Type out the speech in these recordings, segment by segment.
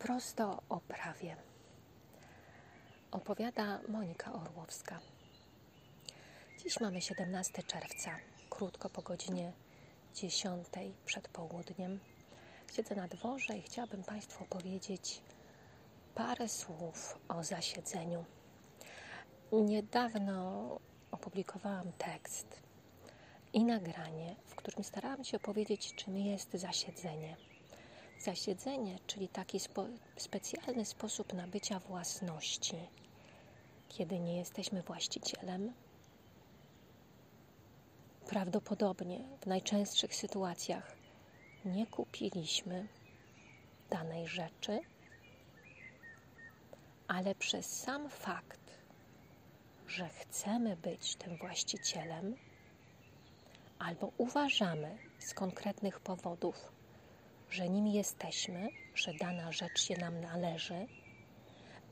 Prosto o prawie. Opowiada Monika Orłowska. Dziś mamy 17 czerwca, krótko po godzinie 10 przed południem. Siedzę na dworze i chciałabym Państwu powiedzieć parę słów o zasiedzeniu. Niedawno opublikowałam tekst i nagranie, w którym starałam się opowiedzieć, czym jest zasiedzenie Zasiedzenie, czyli taki spo, specjalny sposób nabycia własności, kiedy nie jesteśmy właścicielem, prawdopodobnie w najczęstszych sytuacjach nie kupiliśmy danej rzeczy, ale przez sam fakt, że chcemy być tym właścicielem, albo uważamy z konkretnych powodów, że nim jesteśmy, że dana rzecz się nam należy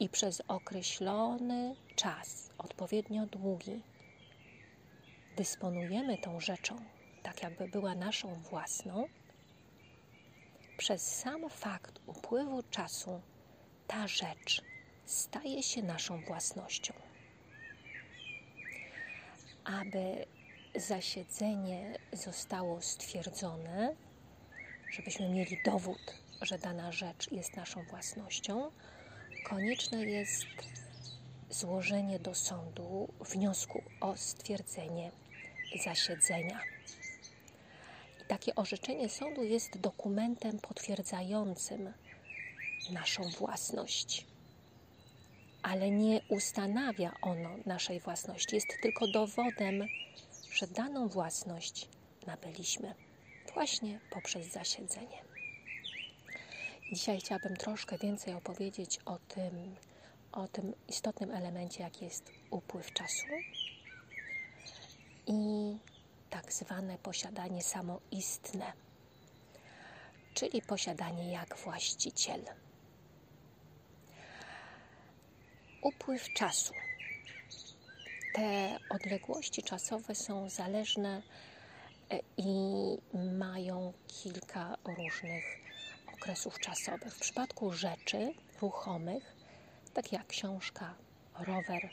i przez określony czas, odpowiednio długi, dysponujemy tą rzeczą tak, jakby była naszą własną, przez sam fakt upływu czasu ta rzecz staje się naszą własnością. Aby zasiedzenie zostało stwierdzone, żebyśmy mieli dowód, że dana rzecz jest naszą własnością, konieczne jest złożenie do sądu wniosku o stwierdzenie zasiedzenia. I takie orzeczenie sądu jest dokumentem potwierdzającym naszą własność, ale nie ustanawia ono naszej własności, jest tylko dowodem, że daną własność nabyliśmy właśnie poprzez zasiedzenie. Dzisiaj chciałabym troszkę więcej opowiedzieć o tym, o tym istotnym elemencie, jak jest upływ czasu i tak zwane posiadanie samoistne, czyli posiadanie jak właściciel. Upływ czasu. Te odległości czasowe są zależne i mają kilka różnych okresów czasowych. W przypadku rzeczy ruchomych, tak jak książka, rower,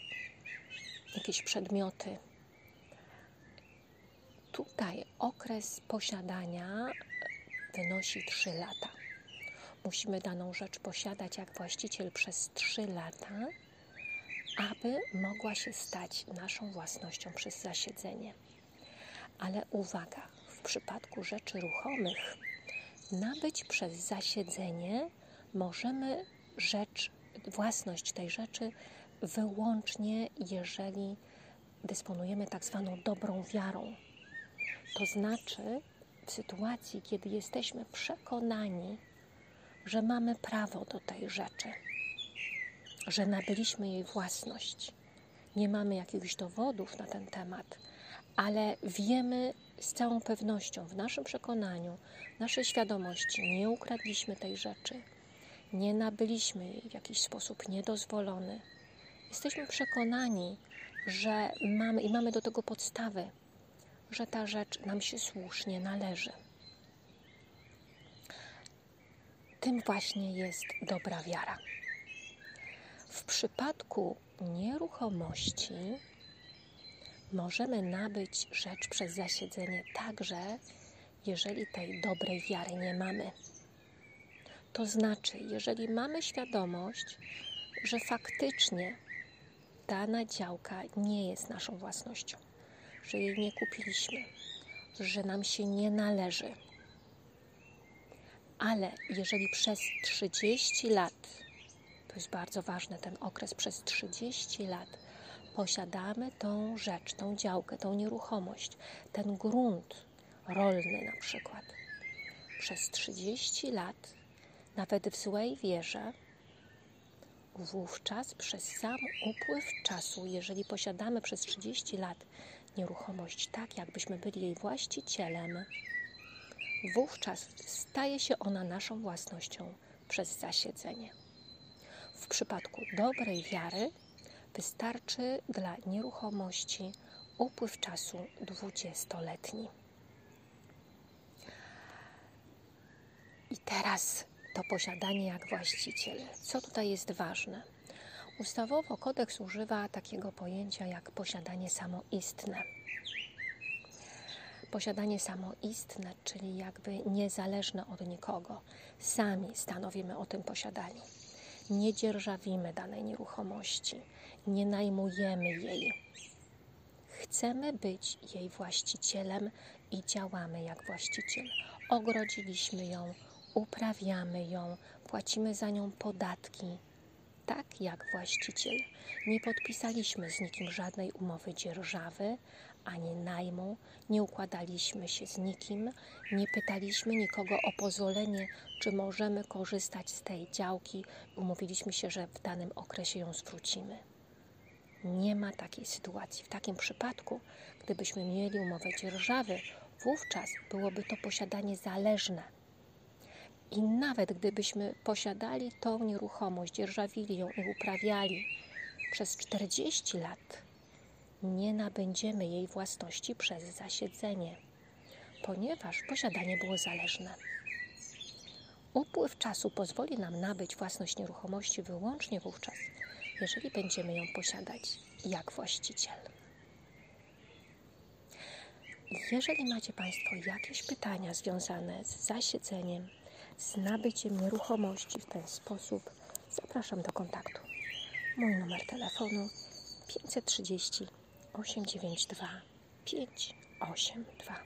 jakieś przedmioty, tutaj okres posiadania wynosi 3 lata. Musimy daną rzecz posiadać jak właściciel przez 3 lata, aby mogła się stać naszą własnością przez zasiedzenie. Ale uwaga, w przypadku rzeczy ruchomych, nabyć przez zasiedzenie możemy rzecz, własność tej rzeczy wyłącznie, jeżeli dysponujemy tak zwaną dobrą wiarą. To znaczy, w sytuacji, kiedy jesteśmy przekonani, że mamy prawo do tej rzeczy, że nabyliśmy jej własność, nie mamy jakichś dowodów na ten temat, ale wiemy z całą pewnością, w naszym przekonaniu, w naszej świadomości, nie ukradliśmy tej rzeczy, nie nabyliśmy jej w jakiś sposób niedozwolony. Jesteśmy przekonani, że mamy i mamy do tego podstawy, że ta rzecz nam się słusznie należy. Tym właśnie jest dobra wiara. W przypadku nieruchomości możemy nabyć rzecz przez zasiedzenie także, jeżeli tej dobrej wiary nie mamy. To znaczy, jeżeli mamy świadomość, że faktycznie dana działka nie jest naszą własnością, że jej nie kupiliśmy, że nam się nie należy. Ale jeżeli przez 30 lat, to jest bardzo ważny ten okres, przez 30 lat posiadamy tą rzecz, tą działkę, tą nieruchomość, ten grunt rolny na przykład. Przez 30 lat, nawet w złej wierze, wówczas przez sam upływ czasu, jeżeli posiadamy przez 30 lat nieruchomość tak, jakbyśmy byli jej właścicielem, wówczas staje się ona naszą własnością przez zasiedzenie. W przypadku dobrej wiary Wystarczy dla nieruchomości upływ czasu dwudziestoletni. I teraz to posiadanie jak właściciel. Co tutaj jest ważne? Ustawowo kodeks używa takiego pojęcia jak posiadanie samoistne. Posiadanie samoistne, czyli jakby niezależne od nikogo. Sami stanowimy o tym posiadaniu. Nie dzierżawimy danej nieruchomości, nie najmujemy jej. Chcemy być jej właścicielem i działamy jak właściciel. Ogrodziliśmy ją, uprawiamy ją, płacimy za nią podatki, tak jak właściciel. Nie podpisaliśmy z nikim żadnej umowy dzierżawy ani najmu, nie układaliśmy się z nikim, nie pytaliśmy nikogo o pozwolenie, czy możemy korzystać z tej działki. Umówiliśmy się, że w danym okresie ją zwrócimy. Nie ma takiej sytuacji. W takim przypadku, gdybyśmy mieli umowę dzierżawy, wówczas byłoby to posiadanie zależne. I nawet gdybyśmy posiadali tą nieruchomość, dzierżawili ją i uprawiali przez 40 lat, nie nabędziemy jej własności przez zasiedzenie, ponieważ posiadanie było zależne. Upływ czasu pozwoli nam nabyć własność nieruchomości wyłącznie wówczas, jeżeli będziemy ją posiadać jak właściciel. Jeżeli macie Państwo jakieś pytania związane z zasiedzeniem, z nabyciem nieruchomości w ten sposób, zapraszam do kontaktu. Mój numer telefonu 530 892 582.